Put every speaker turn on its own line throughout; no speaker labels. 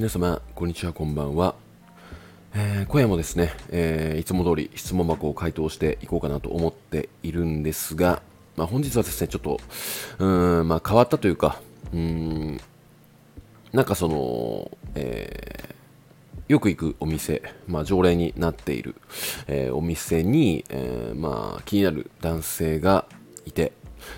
皆様、こんにちは、こんばんは。えー、今夜もですね、えー、いつも通り質問箱を回答していこうかなと思っているんですが、まあ、本日はですね、ちょっと、うーん、まあ、変わったというか、うん、なんかその、えー、よく行くお店、まあ、常連になっている、え、お店に、え、まあ、気になる男性がいて、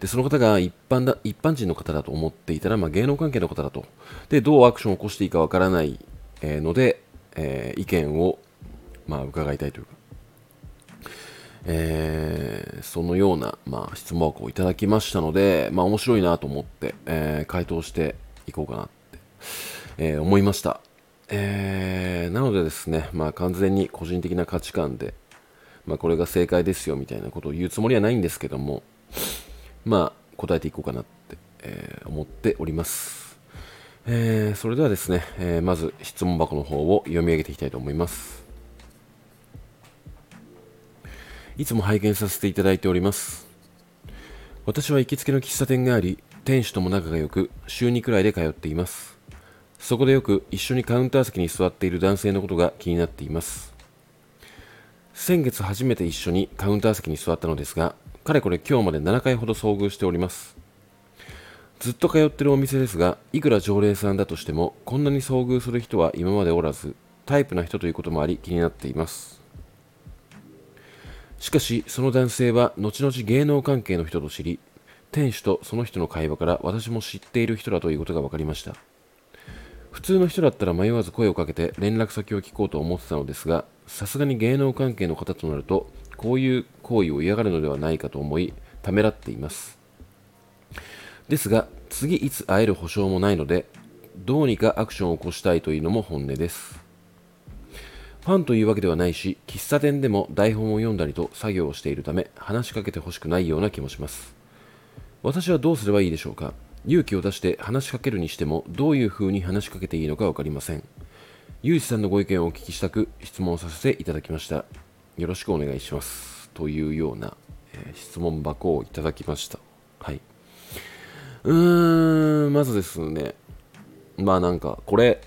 で、その方が一般だ、一般人の方だと思っていたら、まあ、芸能関係の方だと。で、どうアクションを起こしていいかわからない、ので、えー、意見を、まあ、伺いたいというか、えー、そのような、まあ、質問箱をいただきましたので、まあ、面白いなと思って、えー、回答していこうかなって、えー、思いました。えー、なのでですね、まあ、完全に個人的な価値観で、まあ、これが正解ですよみたいなことを言うつもりはないんですけども、まあ、答えていこうかなって、えー、思っております。えー、それではですね、えー、まず質問箱の方を読み上げていきたいと思います。いつも拝見させていただいております。私は行きつけの喫茶店があり、店主とも仲が良く、週2くらいで通っています。そこでよく一緒にカウンター席に座っている男性のことが気になっています。先月初めて一緒にカウンター席に座ったのですが、かれこれ今日まで7回ほど遭遇しております。ずっと通ってるお店ですがいくら常連さんだとしてもこんなに遭遇する人は今までおらずタイプな人ということもあり気になっています。しかしその男性は後々芸能関係の人と知り店主とその人の会話から私も知っている人だということが分かりました。普通の人だったら迷わず声をかけて連絡先を聞こうと思ってたのですがさすがに芸能関係の方となるとこういう行為を嫌がるのではないかと思いためらっています。ですが次いつ会える保証もないのでどうにかアクションを起こしたいというのも本音です。ファンというわけではないし喫茶店でも台本を読んだりと作業をしているため話しかけてほしくないような気もします。私はどうすればいいでしょうか？勇気を出して話しかけるにしてもどういう風に話しかけていいのか分かりません。ゆうじさんのご意見をお聞きしたく質問させていただきました。よろしくお願いします。というような、えー、質問箱をいただきました。はい。うーん、まずですね、まあなんか、これ、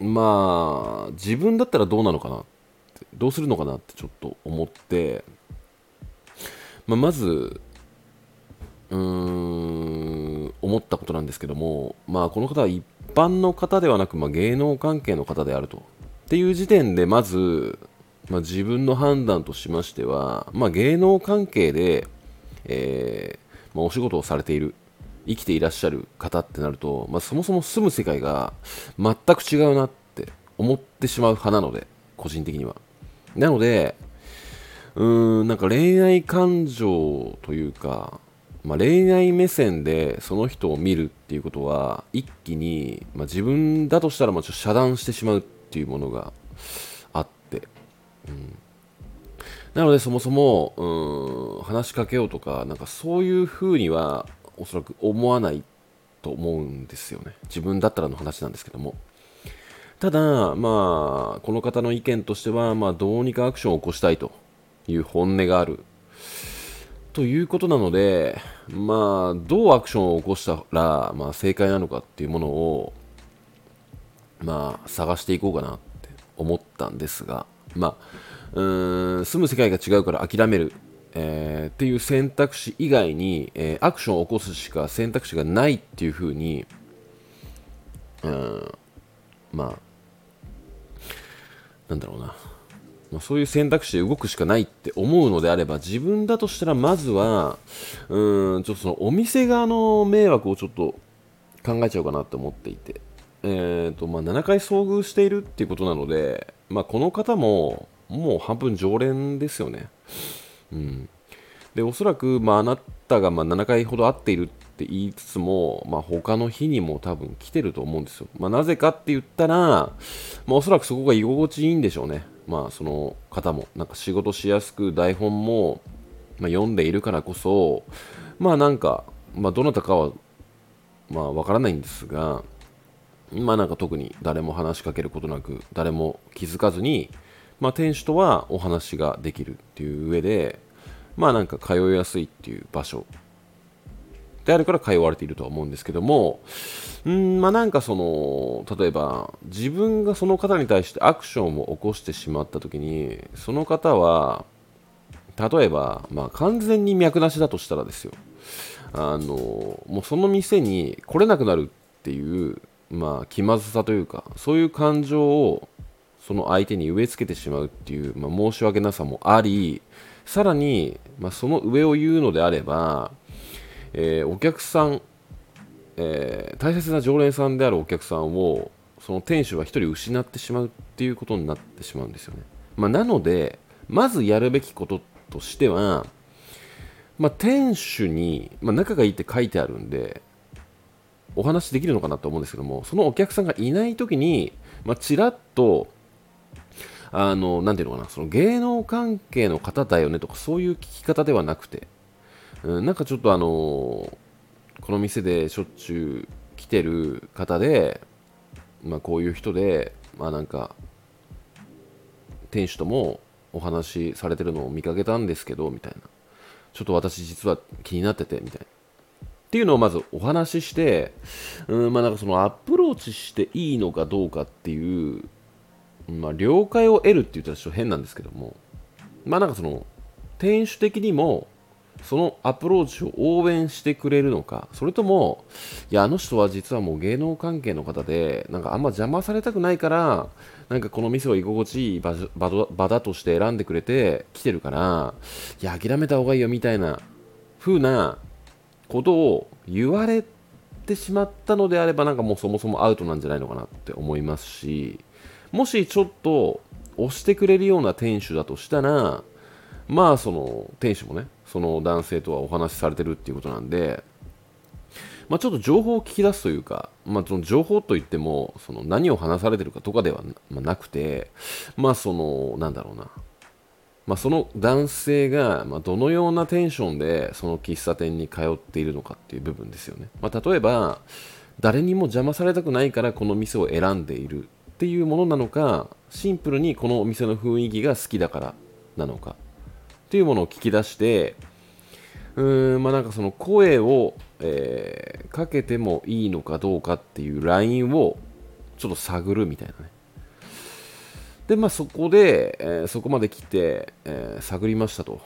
まあ、自分だったらどうなのかなって、どうするのかなってちょっと思って、まあ、まず、うーん、思ったことなんですけども、まあこの方は一般の方ではなく、まあ、芸能関係の方であると。っていう時点で、まず、まあ、自分の判断としましては、まあ、芸能関係で、えー、まあ、お仕事をされている生きていらっしゃる方ってなると、ま、そもそも住む世界が全く違うなって思ってしまう派なので個人的には。なのでうーんなんか恋愛感情というか、まあ、恋愛目線でその人を見るっていうことは一気に、まあ、自分だとしたらまあちょっと遮断してしまうっていうものが、なのでそもそも、うん、話しかけようとかなんかそういうふうにはおそらく思わないと思うんですよね。自分だったらの話なんですけども。ただまあこの方の意見としては、まあ、どうにかアクションを起こしたいという本音がある。ということなので、まあ、どうアクションを起こしたら、まあ、正解なのかっていうものを、まあ、探していこうかなって思ったんですが、まあ、うん住む世界が違うから諦める、えー、っていう選択肢以外に、えー、アクションを起こすしか選択肢がないっていうふうに、ん、まあ、なんだろうな。まあ、そういう選択肢で動くしかないって思うのであれば自分だとしたらまずはうんちょっとそのお店側の迷惑をちょっと考えちゃおうかなと思っていて、えーとまあ、7回遭遇しているっていうことなので、まあ、この方ももう半分常連ですよね。うん、でおそらく、まあ、あなたがま7回ほど会っているって言いつつも、まあ、他の日にも多分来てると思うんですよ。まあ、なぜかって言ったら、まあ、おそらくそこが居心地いいんでしょうね。まあ、その方も。なんか仕事しやすく台本も、ま読んでいるからこそ、まあなんか、まあ、どなたかは、まあ、わからないんですが、まあなんか特に誰も話しかけることなく誰も気づかずに、まあ、店主とはお話ができるっていう上でまあなんか通いやすいっていう場所であるから通われているとは思うんですけども、うんまあ、なんかその例えば自分がその方に対してアクションを起こしてしまった時にその方は例えば、まあ、完全に脈なしだとしたらですよ。あのもうその店に来れなくなるっていう、まあ、気まずさというかそういう感情をその相手に植え付けてしまうっていう、まあ、申し訳なさもありさらに、まあ、その上を言うのであれば、えー、お客さん、えー、大切な常連さんであるお客さんをその店主は1人失ってしまうっていうことになってしまうんですよね、まあ、なのでまずやるべきこととしては、まあ、店主に、ま、仲がいいって書いてあるんでお話できるのかなと思うんですけどもそのお客さんがいない時に、まあ、ちらっとあの、なていうのかな、その芸能関係の方だよねとか、そういう聞き方ではなくて、うん、なんかちょっとあの、この店でしょっちゅう来てる方で、まあこういう人で、まあなんか、店主ともお話しされてるのを見かけたんですけど、みたいな。ちょっと私実は気になってて、みたいな。っていうのをまずお話しして、うん、まあなんかそのアプローチしていいのかどうかっていうまあ、了解を得るって言ったらちょっと変なんですけども、まあなんかその、店主的にも、そのアプローチを応援してくれるのか、それとも、いや、あの人は実はもう芸能関係の方で、なんかあんま邪魔されたくないから、なんかこの店を居心地いい場場だとして選んでくれて来てるから、いや、諦めた方がいいよみたいな風なことを言われてしまったのであれば、なんかもうそもそもアウトなんじゃないのかなって思いますし、もしちょっと押してくれるような店主だとしたら、まあその店主もね、その男性とはお話しされてるっていうことなんで、まあ、ちょっと情報を聞き出すというか、まあ、その情報といってもその何を話されてるかとかではなくて、まあそのなんだろうな、まあ、その男性がまどのようなテンションでその喫茶店に通っているのかっていう部分ですよね。まあ、例えば誰にも邪魔されたくないからこの店を選んでいるっていうものなのかシンプルにこのお店の雰囲気が好きだからなのかっていうものを聞き出してうーんまあなんかその声を、えー、かけてもいいのかどうかっていうラインをちょっと探るみたいなねでまあそこで、えー、そこまで来て、えー、探りましたと。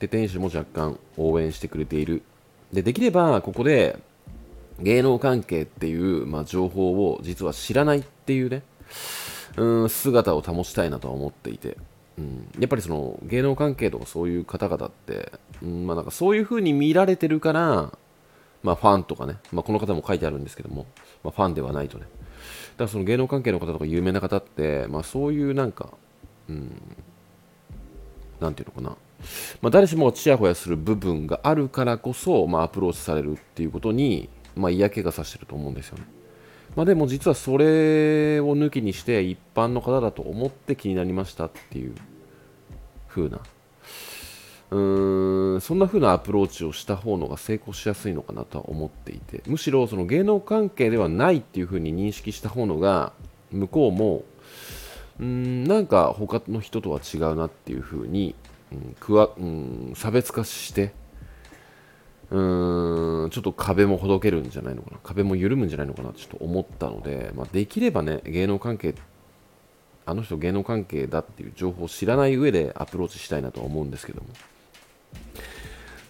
で店主も若干応援してくれている。でできればここで芸能関係っていう、まあ、情報を実は知らないっていうねうん姿を保ちたいなとは思っていて、うん、やっぱりその芸能関係とかそういう方々って、うんまあ、なんかそういう風に見られてるから、まあ、ファンとかね、まあ、この方も書いてあるんですけども、まあ、ファンではないとね。だその芸能関係の方とか有名な方って、まあ、そういうなんか、うん、なんていうのかな、まあ、誰しもがちやほやする部分があるからこそ、まあ、アプローチされるっていうことに、まあ、嫌気がさしてると思うんですよね。まあ、でも実はそれを抜きにして一般の方だと思って気になりましたっていう風なうーんそんな風なアプローチをした方のが成功しやすいのかなとは思っていてむしろその芸能関係ではないっていう風に認識した方のが向こうもうんなんか他の人とは違うなっていう風に、うん、くわうん差別化してうーんちょっと壁もほどけるんじゃないのかな壁も緩むんじゃないのかなちょっと思ったので、まあ、できればね芸能関係あの人芸能関係だっていう情報を知らない上でアプローチしたいなとは思うんですけども。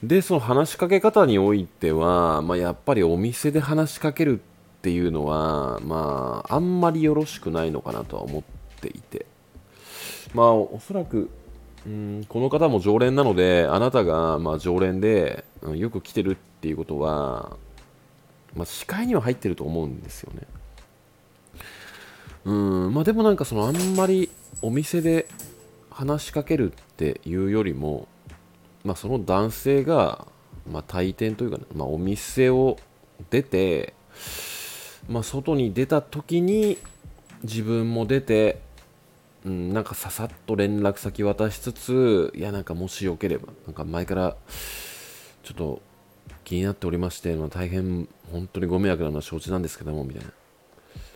でその話しかけ方においては、まあ、やっぱりお店で話しかけるっていうのはまああんまりよろしくないのかなとは思っていて。まあおそらくうんこの方も常連なのであなたがま常連で、うん、よく来てるっていうことは、まあ、視界には入ってると思うんですよね。うんまあでもなんかそのあんまりお店で話しかけるっていうよりも、まあ、その男性が、まあ、退店というか、ね、まあ、お店を出て、まあ、外に出た時に自分も出てうん、なんかささっと連絡先渡しつつ、いや、なんかもしよければ、なんか前からちょっと気になっておりまして、まあ、大変本当にご迷惑なのは承知なんですけども、みたいな。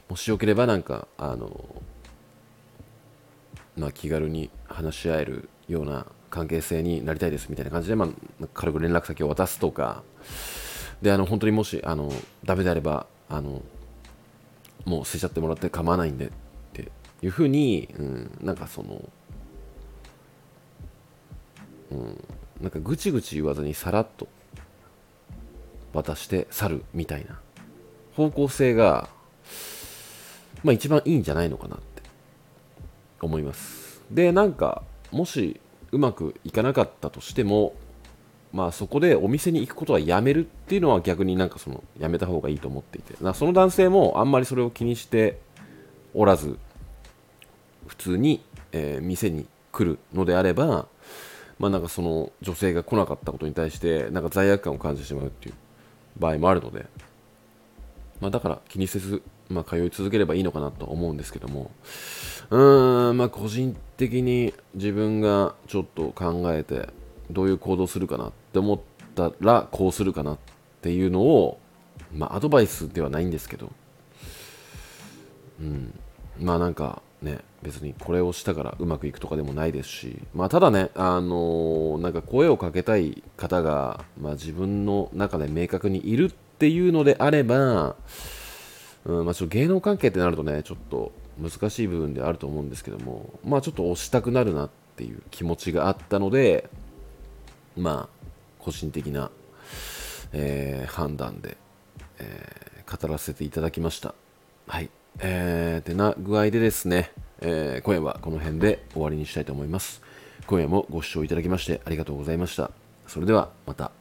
もしよければ、なんか、あの、まあ、気軽に話し合えるような関係性になりたいですみたいな感じで、まあ、軽く連絡先を渡すとか、であの本当にもしあのダメであればあのもう捨てちゃってもらって構わないんでっていうふうに、うん、なんかその、うん、なんかぐちぐち言わずにさらっと渡して去るみたいな方向性が、まあ一番いいんじゃないのかなって思います。で、なんか、もしうまくいかなかったとしても、まあそこでお店に行くことはやめるっていうのは逆になんかそのやめた方がいいと思っていて、その男性もあんまりそれを気にしておらず、普通に、えー、店に来るのであれば、まあなんかその女性が来なかったことに対してなんか罪悪感を感じてしまうっていう場合もあるので、まあ、だから気にせず、まあ、通い続ければいいのかなと思うんですけども。うーんまあ個人的に自分がちょっと考えてどういう行動するかなって思ったらこうするかなっていうのをまあアドバイスではないんですけど。うん。まあなんかね別にこれをしたからうまくいくとかでもないですし。まあただねあのー、なんか声をかけたい方が、まあ、自分の中で明確にいるっていうのであれば、うんまあ、ちょっと芸能関係ってなるとね、ちょっと難しい部分であると思うんですけども、まあちょっと押したくなるなっていう気持ちがあったので、まあ、個人的な、えー、判断で、えー、語らせていただきました。はい。えー、てな具合でですね、えー、今夜はこの辺で終わりにしたいと思います。今夜もご視聴いただきましてありがとうございました。それではまた。